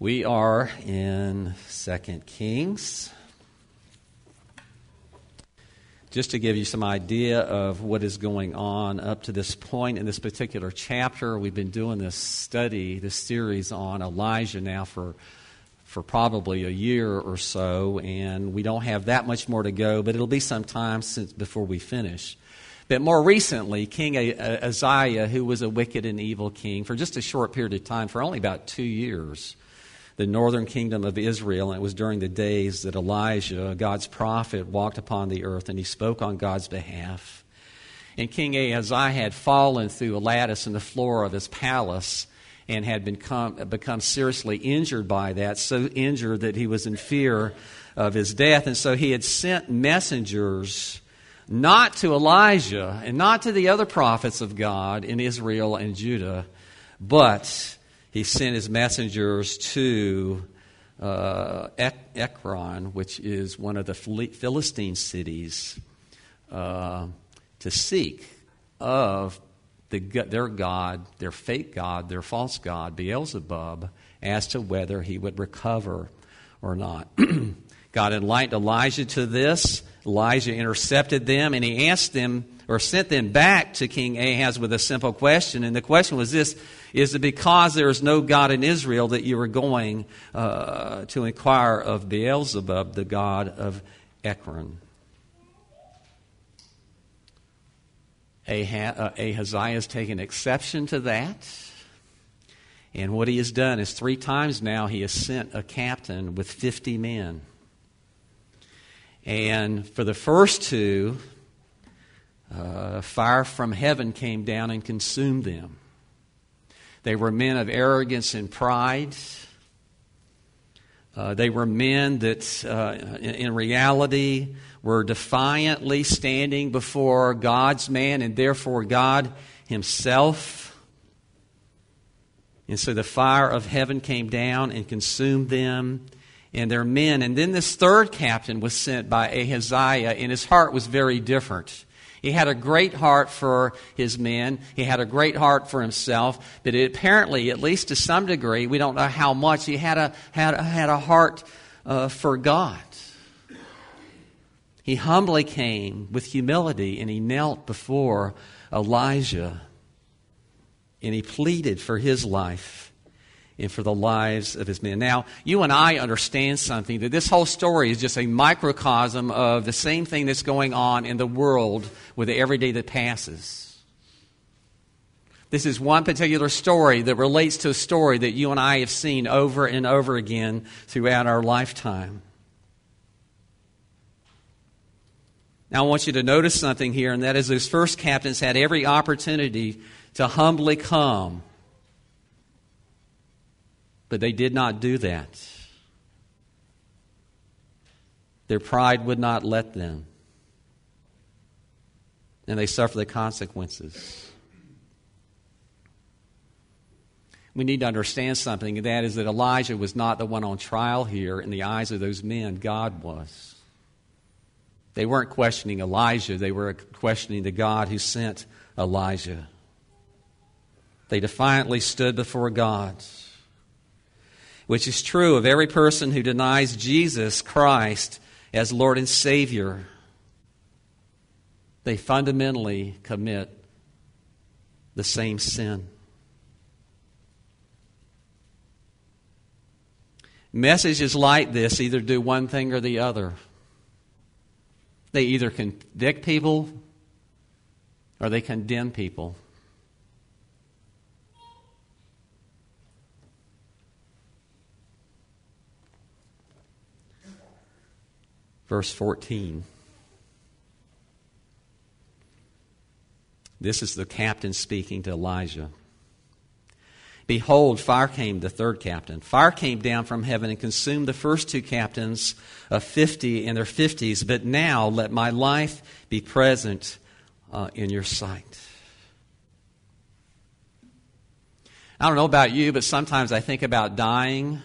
We are in 2 Kings. Just to give you some idea of what is going on up to this point in this particular chapter, we've been doing this study, this series on Elijah now for, for probably a year or so, and we don't have that much more to go, but it'll be some time since, before we finish. But more recently, King Ahaziah, who was a wicked and evil king for just a short period of time, for only about two years, the northern kingdom of Israel, and it was during the days that Elijah, God's prophet, walked upon the earth and he spoke on God's behalf. And King Ahaziah had fallen through a lattice in the floor of his palace and had become, become seriously injured by that, so injured that he was in fear of his death. And so he had sent messengers not to Elijah and not to the other prophets of God in Israel and Judah, but he sent his messengers to uh, Ekron, which is one of the Philistine cities, uh, to seek of the, their God, their fake God, their false God, Beelzebub, as to whether he would recover or not. God enlightened Elijah to this. Elijah intercepted them and he asked them or sent them back to King Ahaz with a simple question. And the question was this is it because there is no God in Israel that you are going uh, to inquire of Beelzebub, the God of Ekron? Uh, Ahaziah has taken exception to that. And what he has done is three times now he has sent a captain with 50 men. And for the first two, uh, fire from heaven came down and consumed them. They were men of arrogance and pride. Uh, they were men that, uh, in, in, reality, were defiantly standing before God's man and therefore God Himself. And so the fire of heaven came down and consumed them and their men. And then this third captain was sent by Ahaziah, and his heart was very different. He had a great heart for his men. He had a great heart for himself. But apparently, at least to some degree, we don't know how much, he had a, had had a heart uh, for God. He humbly came with humility and he knelt before Elijah and he pleaded for his life and for the lives of his men. Now, you and I understand something that this whole story is just a microcosm of the same thing that's going on in the world with everyday that passes. This is one particular story that relates to a story that you and I have seen over and over again throughout our lifetime. Now, I want you to notice something here, and that is those first captains had every opportunity to humbly come but they did not do that. Their pride would not let them. And they suffer the consequences. We need to understand something, and that is that Elijah was not the one on trial here in the eyes of those men. God was. They weren't questioning Elijah, they were questioning the God who sent Elijah. They defiantly stood before God which is true of every person who denies Jesus Christ as Lord and Savior. They fundamentally commit the same sin. Messages like this either do one thing or the other. They either convict people or they condemn people. Verse 14. This is the captain speaking to Elijah. Behold, fire came, the third captain. Fire came down from heaven and consumed the first two captains of 50 in their 50s. But now let my life be present uh, in your sight. I don't know about you, but sometimes I think about dying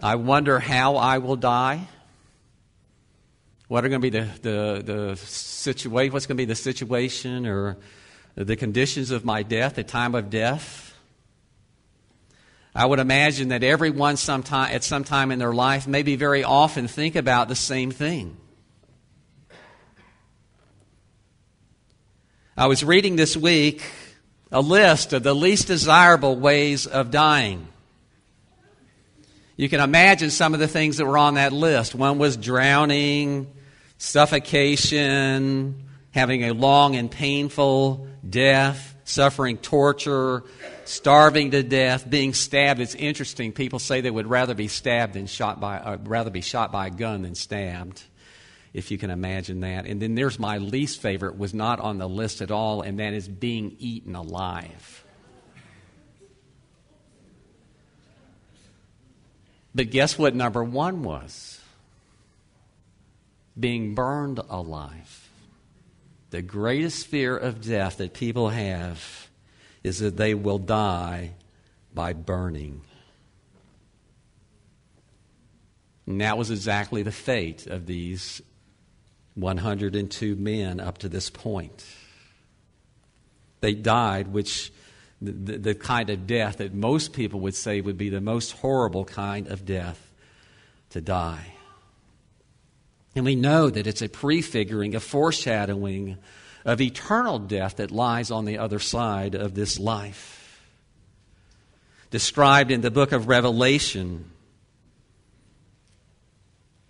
I wonder how I will die. What are going to be the, the, the situation? What's going to be the situation or the conditions of my death, the time of death? I would imagine that everyone sometime, at some time in their life, maybe very often, think about the same thing. I was reading this week a list of the least desirable ways of dying. You can imagine some of the things that were on that list. One was drowning, suffocation, having a long and painful death, suffering torture, starving to death, being stabbed. It's interesting. People say they would rather be stabbed than shot by, uh, rather be shot by a gun than stabbed, if you can imagine that. And then there's my least favorite, was not on the list at all, and that is being eaten alive. But guess what number one was? Being burned alive. The greatest fear of death that people have is that they will die by burning. And that was exactly the fate of these 102 men up to this point. They died, which the, the, kind of death that most people would say would be the most horrible kind of death to die. And we know that it's a prefiguring, a foreshadowing of eternal death that lies on the other side of this life. Described in the book of Revelation,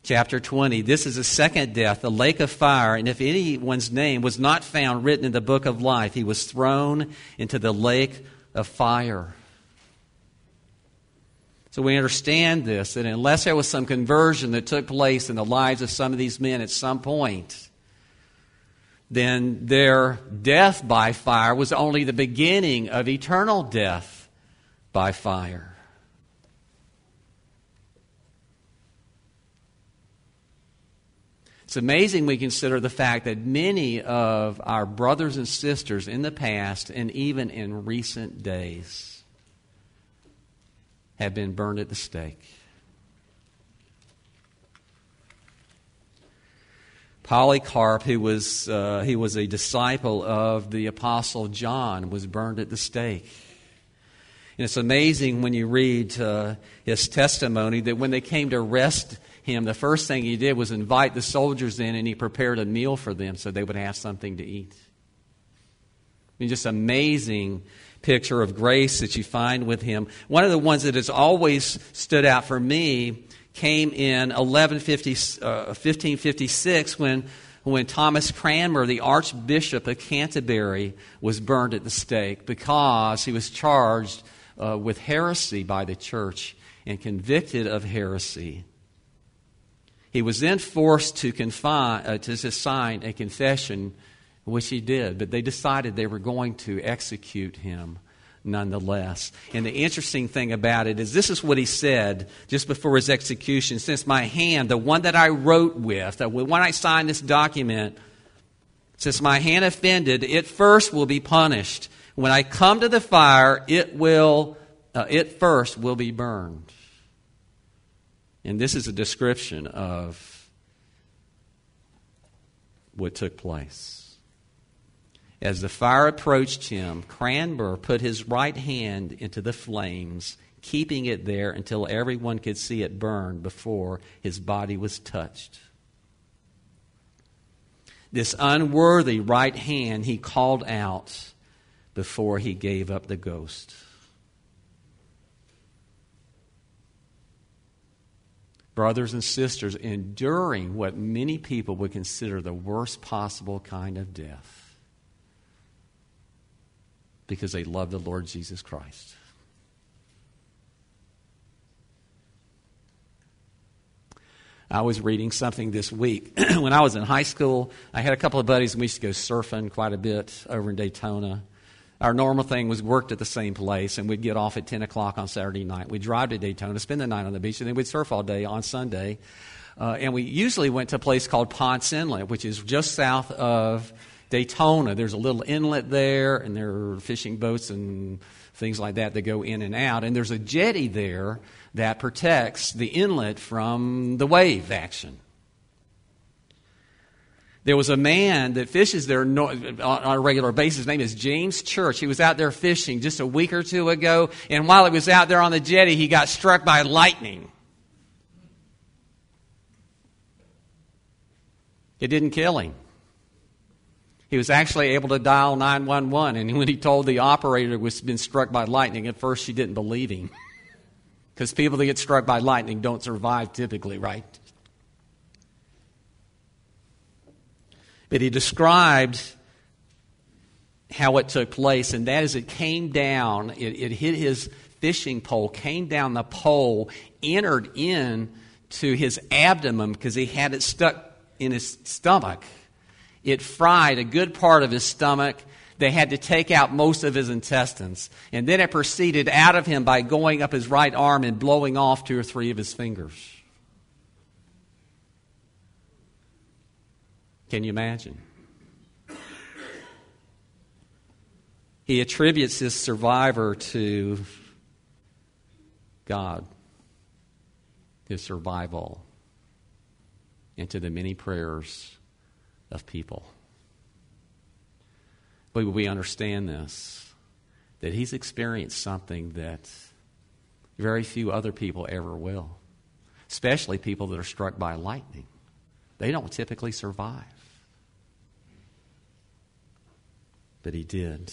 chapter 20. This is the second death, the lake of fire. And if anyone's name was not found written in the book of life, he was thrown into the lake of fire. So we understand this that unless there was some conversion that took place in the lives of some of these men at some point, then their death by fire was only the beginning of eternal death by fire. It's amazing we consider the fact that many of our brothers and sisters in the past and even in recent days have been burned at the stake. Polycarp, who was, uh, he was a disciple of the Apostle John, was burned at the stake. And it's amazing when you read uh, his testimony that when they came to arrest him, the first thing he did was invite the soldiers in and he prepared a meal for them so they would have something to eat. I mean, just amazing picture of grace that you find with him. One of the ones that has always stood out for me came in 1150, uh, 1556 when, when Thomas Cranmer, the Archbishop of Canterbury, was burned at the stake because he was charged uh, with heresy by the church and convicted of heresy. He was then forced to, confine, uh, to sign a confession, which he did, but they decided they were going to execute him nonetheless. And the interesting thing about it is this is what he said just before his execution since my hand, the one that I wrote with, when I signed this document, since my hand offended, it first will be punished. When I come to the fire, it will, uh, it first will be burned. And this is a description of what took place. As the fire approached him, Cranmer put his right hand into the flames, keeping it there until everyone could see it burn before his body was touched. This unworthy right hand he called out before he gave up the ghost. Brothers and sisters, enduring what many people would consider the worst possible kind of death because they love the Lord Jesus Christ. I was reading something this week. when I was in high school, I had a couple of buddies, and we used to go surfing quite a bit over in Daytona. Our normal thing was worked at the same place, and we'd get off at 10 o'clock on Saturday night. We'd drive to Daytona, spend the night on the beach, and then we'd surf all day on Sunday. Uh, and we usually went to a place called Ponce Inlet, which is just south of Daytona, there's a little inlet there, and there are fishing boats and things like that that go in and out. And there's a jetty there that protects the inlet from the wave action. There was a man that fishes there on a regular basis. His name is James Church. He was out there fishing just a week or two ago, and while he was out there on the jetty, he got struck by lightning. It didn't kill him. He was actually able to dial 911, and when he told the operator he was been struck by lightning, at first she didn't believe him. Because people that get struck by lightning don't survive typically, right? But he described how it took place, and that is it came down, it, it hit his fishing pole, came down the pole, entered in to his abdomen because he had it stuck in his stomach. It fried a good part of his stomach. They had to take out most of his intestines. And then it proceeded out of him by going up his right arm and blowing off two or three of his fingers. Can you imagine? He attributes this survivor to God, his survival, and to the many prayers of people. But we understand this that he's experienced something that very few other people ever will, especially people that are struck by lightning. They don't typically survive. But he did.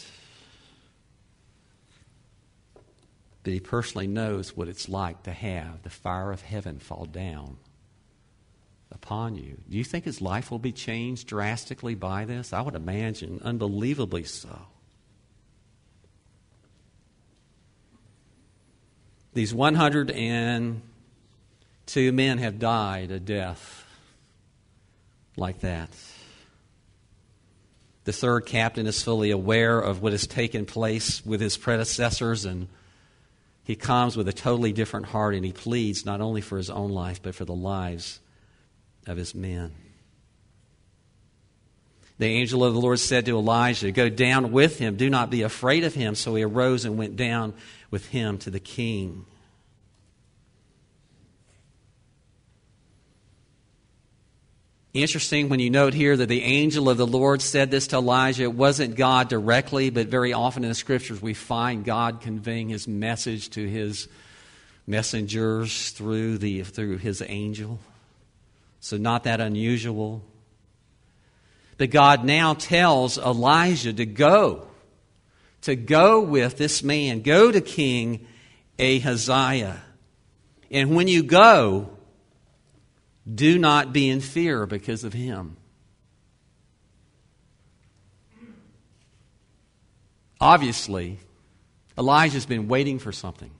That he personally knows what it's like to have the fire of heaven fall down upon you. Do you think his life will be changed drastically by this? I would imagine, unbelievably so. These 102 men have died a death like that. The third captain is fully aware of what has taken place with his predecessors, and he comes with a totally different heart and he pleads not only for his own life, but for the lives of his men. The angel of the Lord said to Elijah, Go down with him, do not be afraid of him. So he arose and went down with him to the king. Interesting when you note here that the angel of the Lord said this to Elijah. It wasn't God directly, but very often in the scriptures we find God conveying his message to his messengers through, the, through his angel. So, not that unusual. But God now tells Elijah to go, to go with this man, go to King Ahaziah. And when you go, do not be in fear because of him. Obviously, Elijah's been waiting for something.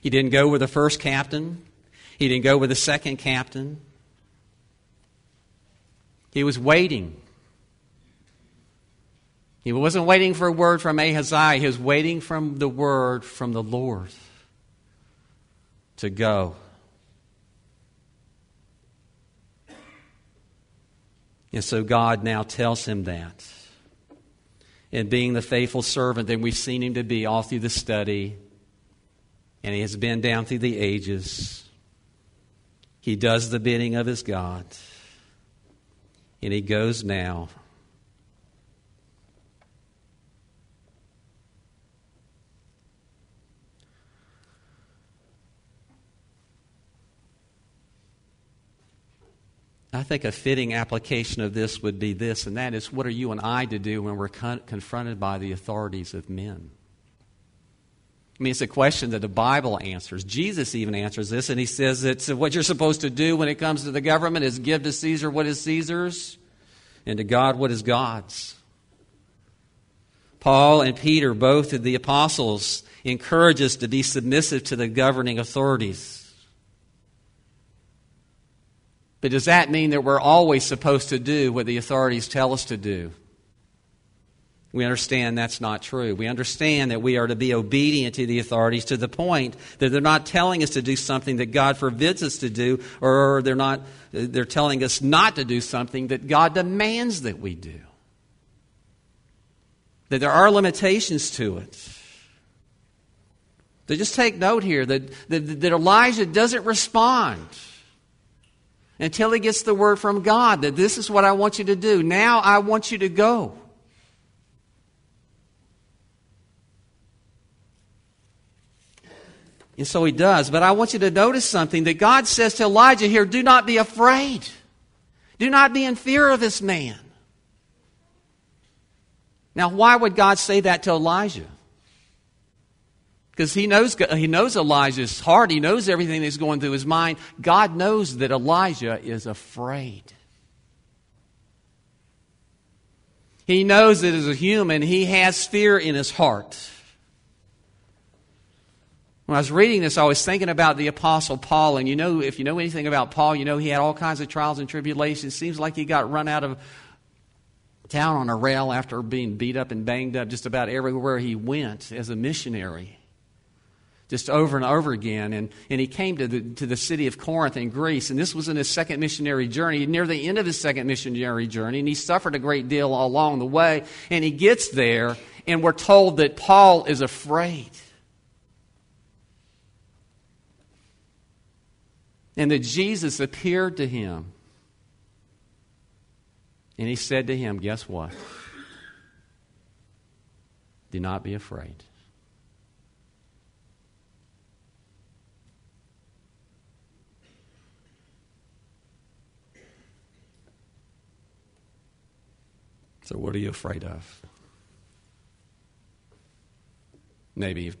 He didn't go with the first captain. He didn't go with the second captain. He was waiting. He wasn't waiting for a word from Ahaziah. He was waiting for the word from the Lord to go. And so God now tells him that. And being the faithful servant that we've seen him to be all through the study, and he has been down through the ages, he does the bidding of his God. And he goes now. I think a fitting application of this would be this, and that is what are you and I to do when we're con- confronted by the authorities of men? I mean, it's a question that the Bible answers. Jesus even answers this, and he says that what you're supposed to do when it comes to the government is give to Caesar what is Caesar's, and to God what is God's. Paul and Peter, both of the apostles, encourage us to be submissive to the governing authorities. But does that mean that we're always supposed to do what the authorities tell us to do? We understand that's not true. We understand that we are to be obedient to the authorities to the point that they're not telling us to do something that God forbids us to do, or they're, not, they're telling us not to do something that God demands that we do. That there are limitations to it. So just take note here that, that, that Elijah doesn't respond. Until he gets the word from God that this is what I want you to do. Now I want you to go. And so he does. But I want you to notice something that God says to Elijah here do not be afraid. Do not be in fear of this man. Now, why would God say that to Elijah? Because he knows, he knows Elijah's heart. He knows everything that's going through his mind. God knows that Elijah is afraid. He knows that as a human, he has fear in his heart. When I was reading this, I was thinking about the Apostle Paul, and you know, if you know anything about Paul, you know he had all kinds of trials and tribulations. Seems like he got run out of town on a rail after being beat up and banged up just about everywhere he went as a missionary. Just over and over again. And, and he came to the, to the city of Corinth in Greece, and this was in his second missionary journey, near the end of his second missionary journey, and he suffered a great deal along the way. And he gets there, and we're told that Paul is afraid. and that Jesus appeared to him. And he said to him, Guess what? Do not be afraid. So, what are you afraid of? Maybe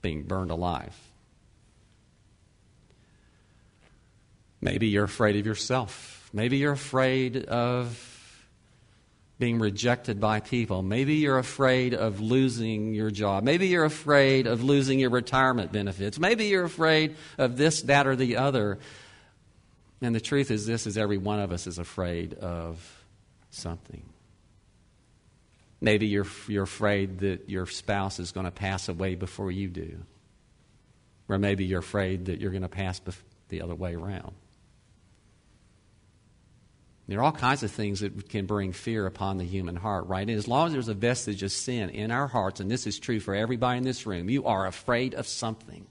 being burned alive. Maybe you're afraid of yourself. Maybe you're afraid of being rejected by people. Maybe you're afraid of losing your job. Maybe you're afraid of losing your retirement benefits. Maybe you're afraid of this, that, or the other. And the truth is this is every one of us is afraid of something. Maybe you're, you're afraid that your spouse is going to pass away before you do. Or maybe you're afraid that you're going to pass the other way around. There are all kinds of things that can bring fear upon the human heart, right? And as long as there's a vestige of sin in our hearts, and this is true for everybody in this room, you are afraid of something.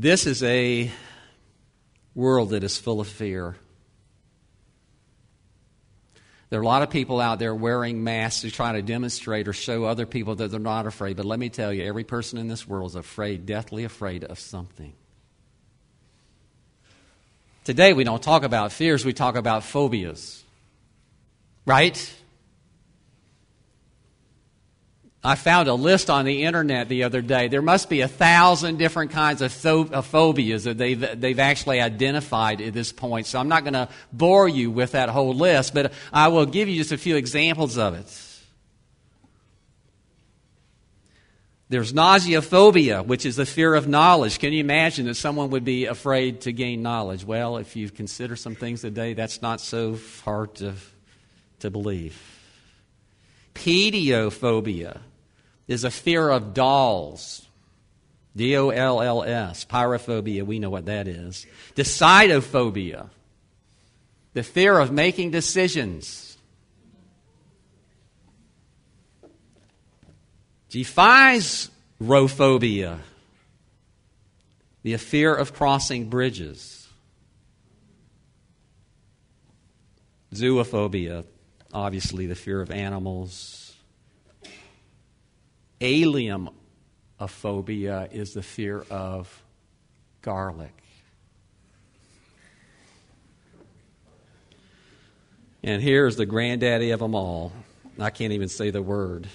This is a world that is full of fear. There are a lot of people out there wearing masks to try to demonstrate or show other people that they're not afraid. But let me tell you, every person in this world is afraid, deathly afraid of something. Today, we don't talk about fears, we talk about phobias. Right? I found a list on the internet the other day. There must be a thousand different kinds of, phobias that they've, they've actually identified at this point. So I'm not going to bore you with that whole list, but I will give you just a few examples of it. There's gnosiophobia, which is the fear of knowledge. Can you imagine that someone would be afraid to gain knowledge? Well, if you consider some things today, that's not so hard to, to believe. Pediophobia is a fear of dolls. D O L L S. Pyrophobia, we know what that is. Decidophobia, the fear of making decisions. Rophobia, the fear of crossing bridges. Zoophobia, obviously the fear of animals. Alliumphobia is the fear of garlic. And here's the granddaddy of them all. I can't even say the word.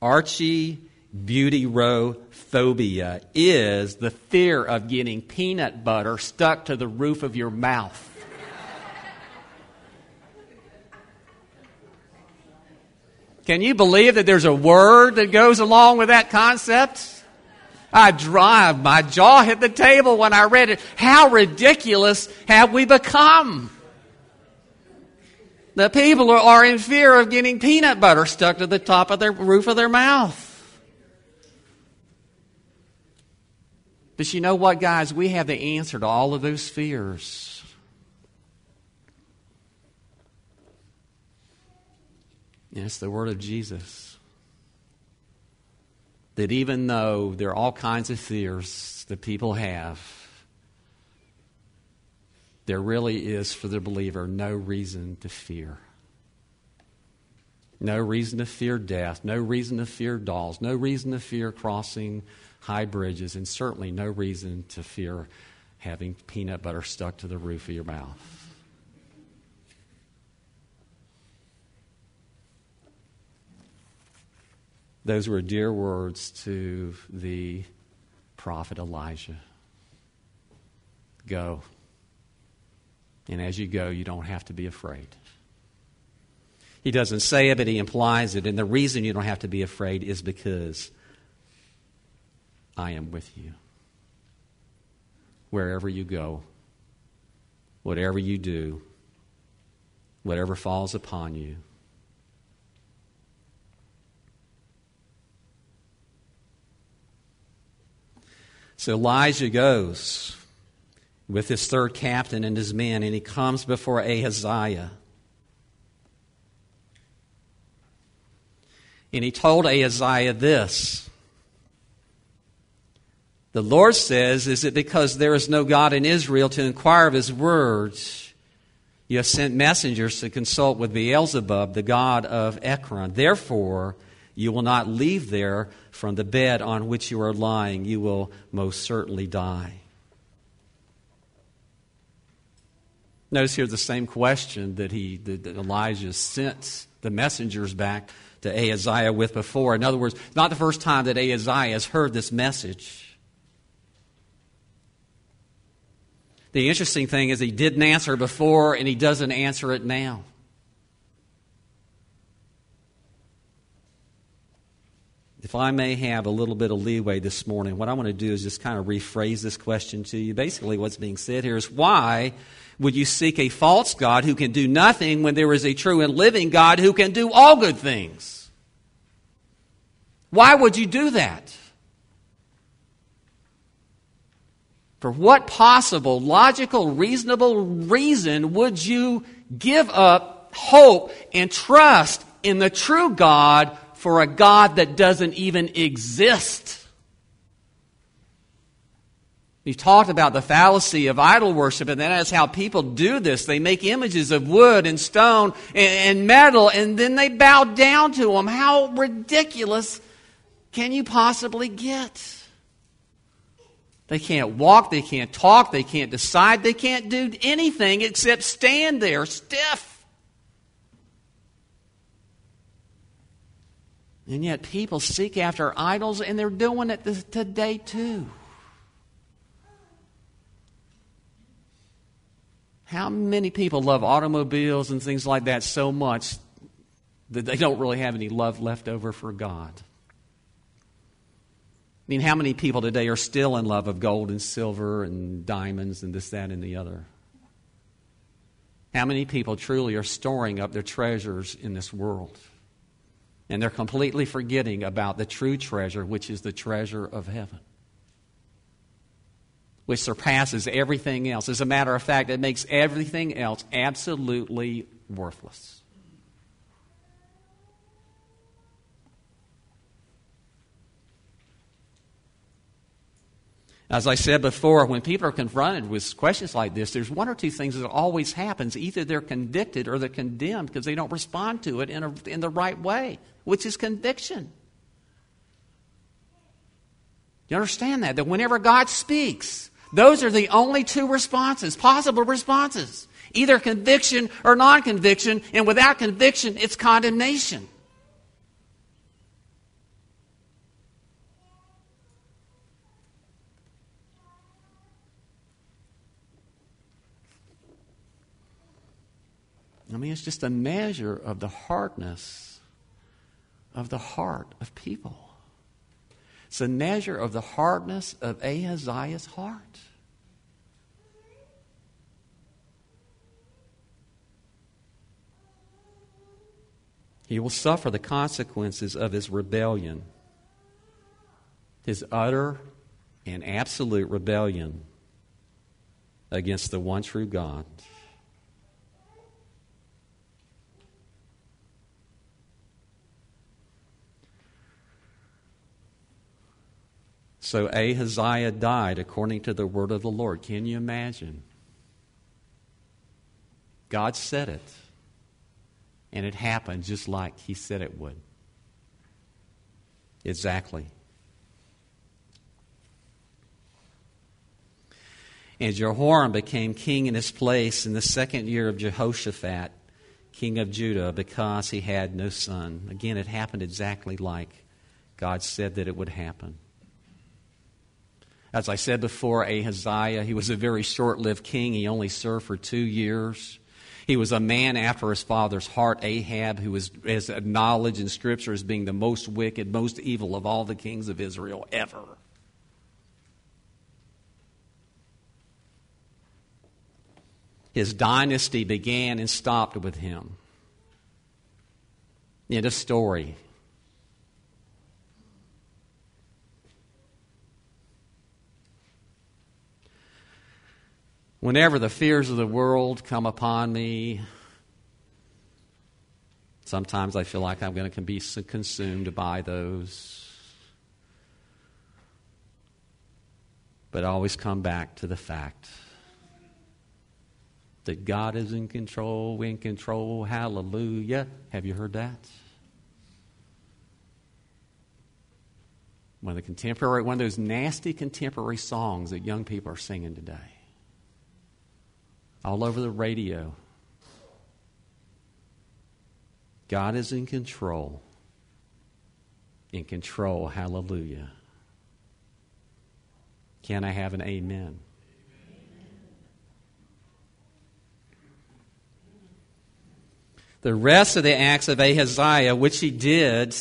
Archie beauty row phobia is the fear of getting peanut butter stuck to the roof of your mouth. Can you believe that there's a word that goes along with that concept? I drive, my jaw hit the table when I read it. How ridiculous have we become? The people are in fear of getting peanut butter stuck to the top of their roof of their mouth. But you know what, guys? We have the answer to all of those fears. And it's the word of Jesus. That even though there are all kinds of fears that people have, there really is for the believer no reason to fear. No reason to fear death, no reason to fear dolls, no reason to fear crossing high bridges, and certainly no reason to fear having peanut butter stuck to the roof of your mouth. Those were dear words to the prophet Elijah. Go. And as you go, you don't have to be afraid. He doesn't say it, but he implies it. And the reason you don't have to be afraid is because I am with you. Wherever you go, whatever you do, whatever falls upon you. So Elijah goes with his third captain and his men, and he comes before Ahaziah. And he told Ahaziah this The Lord says, Is it because there is no God in Israel to inquire of his words? You have sent messengers to consult with Beelzebub, the god of Ekron. Therefore, you will not leave there from the bed on which you are lying. You will most certainly die. Notice here the same question that, he, that Elijah sent the messengers back to Ahaziah with before. In other words, not the first time that Ahaziah has heard this message. The interesting thing is he didn't answer before and he doesn't answer it now. If I may have a little bit of leeway this morning, what I want to do is just kind of rephrase this question to you. Basically, what's being said here is why would you seek a false God who can do nothing when there is a true and living God who can do all good things? Why would you do that? For what possible, logical, reasonable reason would you give up hope and trust in the true God for a God that doesn't even exist. We've talked about the fallacy of idol worship, and that is how people do this. They make images of wood and stone and, metal, and then they bow down to them. How ridiculous can you possibly get? They can't walk, they can't talk, they can't decide, they can't do anything except stand there stiff. And yet people seek after idols, and they're doing it today too. How many people love automobiles and things like that so much that they don't really have any love left over for God? I mean, how many people today are still in love of gold and silver and diamonds and this, that, and the other? How many people truly are storing up their treasures in this world? And they're completely forgetting about the true treasure, which is the treasure of heaven, which surpasses everything else. As a matter of fact, it makes everything else absolutely worthless. As I said before, when people are confronted with questions like this, there's one or two things that always happens. Either they're convicted or they're condemned because they don't respond to it in, a, in the right way, which is conviction. You understand that? That whenever God speaks, those are the only two responses, possible responses. Either conviction or non conviction, and without conviction, it's condemnation. I mean, it's just a measure of the hardness of the heart of people. It's a measure of the hardness of Ahaziah's heart. He will suffer the consequences of his rebellion, his utter and absolute rebellion against the one true God. So Ahaziah died according to the word of the Lord. Can you imagine? God said it, and it happened just like He said it would. Exactly. And Jehoram became king in his place in the second year of Jehoshaphat, king of Judah, because he had no son. Again, it happened exactly like God said that it would happen. As I said before, Ahaziah, he was a very short lived king. He only served for two years. He was a man after his father's heart, Ahab, who was as acknowledged in Scripture as being the most wicked, most evil of all the kings of Israel ever. His dynasty began and stopped with him. End of story. Whenever the fears of the world come upon me, sometimes I feel like I'm going to be consumed by those. But I always come back to the fact that God is in control, in control, hallelujah. Have you heard that? One of the contemporary, one of those nasty contemporary songs that young people are singing today all over the radio. God is in control. In control. Hallelujah. Can I have an amen? The rest of the acts of Ahaziah, which he did,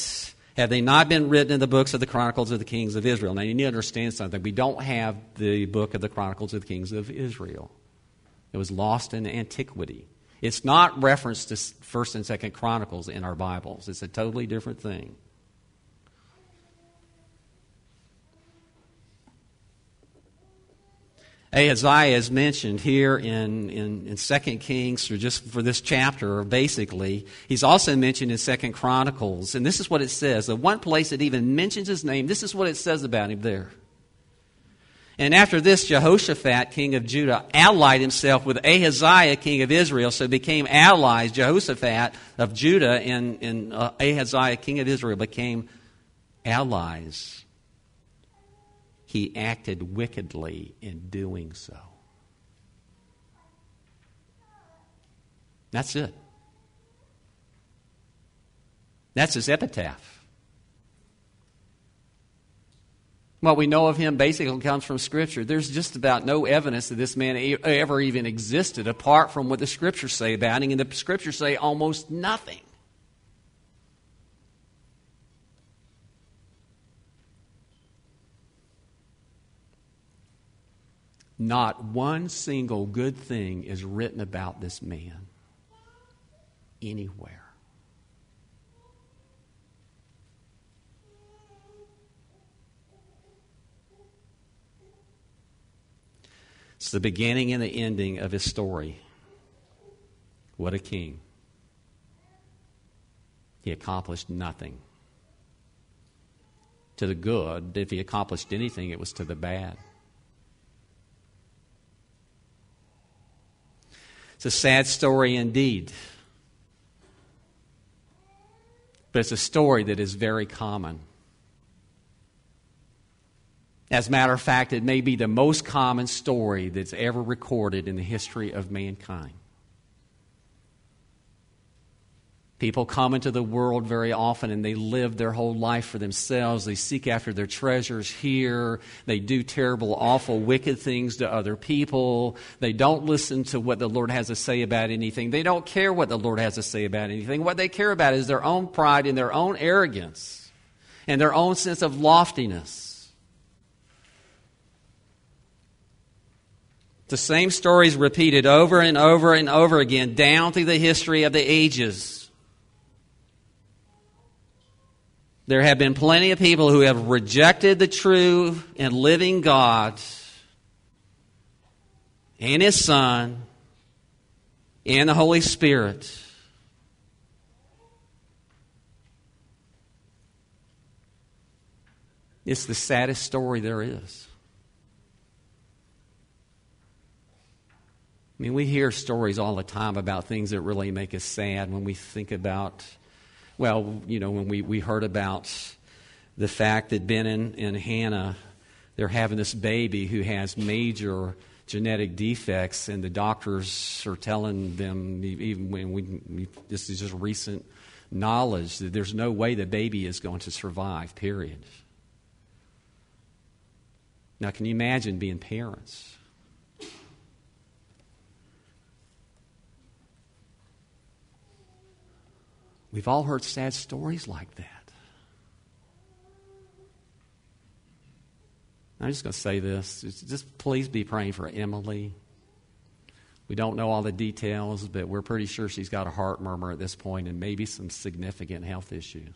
have they not been written in the books of the Chronicles of the Kings of Israel? Now, you need to understand something. We don't have the book of the Chronicles of the Kings of Israel. It was lost in antiquity. It's not referenced to 1st and 2nd Chronicles in our Bibles. It's a totally different thing. Ahaziah is mentioned here in, in, in 2 Kings, or just for this chapter, basically. He's also mentioned in 2 Chronicles. And this is what it says. The one place it even mentions his name, this is what it says about him there. And after this, Jehoshaphat, king of Judah, allied himself with Ahaziah, king of Israel, so became allies. Jehoshaphat of Judah and, and uh, Ahaziah, king of Israel, became allies. He acted wickedly in doing so. That's it. That's his epitaph. What we know of him basically comes from Scripture. There's just about no evidence that this man ever even existed apart from what the Scriptures say about him, and the Scriptures say almost nothing. Not one single good thing is written about this man anywhere. It's the beginning and the ending of his story. What a king. He accomplished nothing. To the good, if he accomplished anything, it was to the bad. It's a sad story indeed. But it's a story that is very common. As a matter of fact, it may be the most common story that's ever recorded in the history of mankind. People come into the world very often and they live their whole life for themselves. They seek after their treasures here. They do terrible, awful, wicked things to other people. They don't listen to what the Lord has to say about anything. They don't care what the Lord has to say about anything. What they care about is their own pride and their own arrogance and their own sense of loftiness. The same stories repeated over and over and over again down through the history of the ages. There have been plenty of people who have rejected the true and living God and His Son and the Holy Spirit. It's the saddest story there is. I mean, we hear stories all the time about things that really make us sad when we think about, well, you know, when we, we heard about the fact that Ben and, and Hannah, they're having this baby who has major genetic defects, and the doctors are telling them, even when we, we this is just recent knowledge, that there's no way the baby is going to survive, period. Now, can you imagine being parents? We've all heard sad stories like that. I'm just going to say this. Just please be praying for Emily. We don't know all the details, but we're pretty sure she's got a heart murmur at this point and maybe some significant health issues.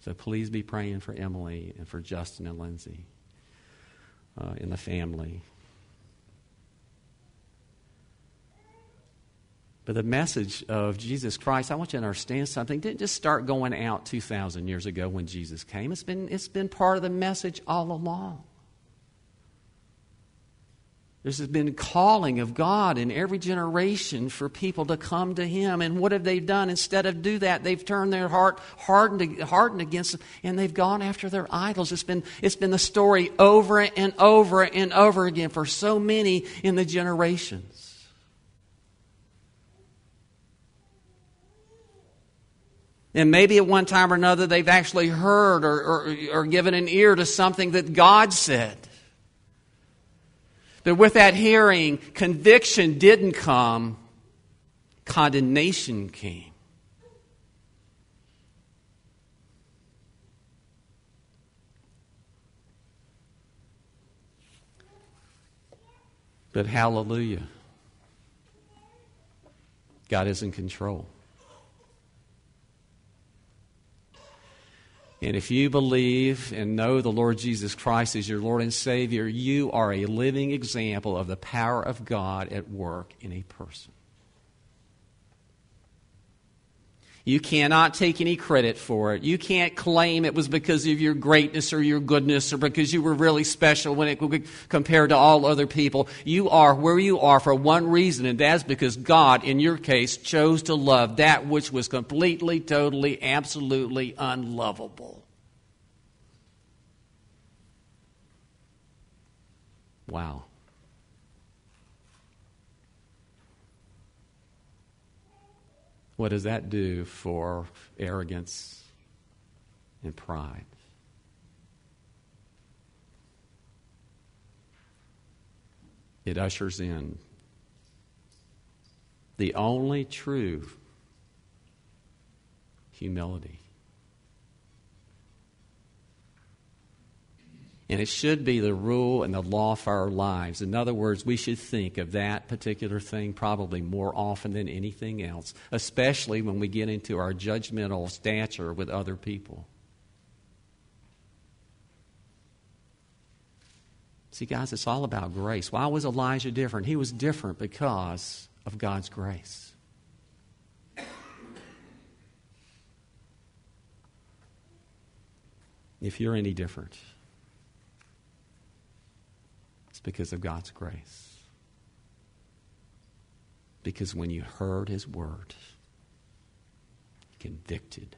So please be praying for Emily and for Justin and Lindsay uh, in the family. But the message of Jesus Christ, I want you to understand something, didn't just start going out 2,000 years ago when Jesus came. It's been, it's been part of the message all along. There's been calling of God in every generation for people to come to Him. And what have they done? Instead of do that, they've turned their heart hardened, hardened against Him, and they've gone after their idols. It's been, it's been the story over and over and over again for so many in the generations. And maybe at one time or another they've actually heard or, or, or, given an ear to something that God said. But with that hearing, conviction didn't come, condemnation came. But hallelujah. God is in control. And if you believe and know the Lord Jesus Christ as your Lord and Savior, you are a living example of the power of God at work in a person. You cannot take any credit for it. You can't claim it was because of your greatness or your goodness or because you were really special when it compared to all other people. You are where you are for one reason, and that's because God, in your case, chose to love that which was completely, totally, absolutely unlovable. Wow. What does that do for arrogance and pride? It ushers in the only true humility. And it should be the rule and the law for our lives. In other words, we should think of that particular thing probably more often than anything else, especially when we get into our judgmental stature with other people. See, guys, it's all about grace. Why was Elijah different? He was different because of God's grace. If you're any different, because of God's grace. Because when you heard His word, convicted.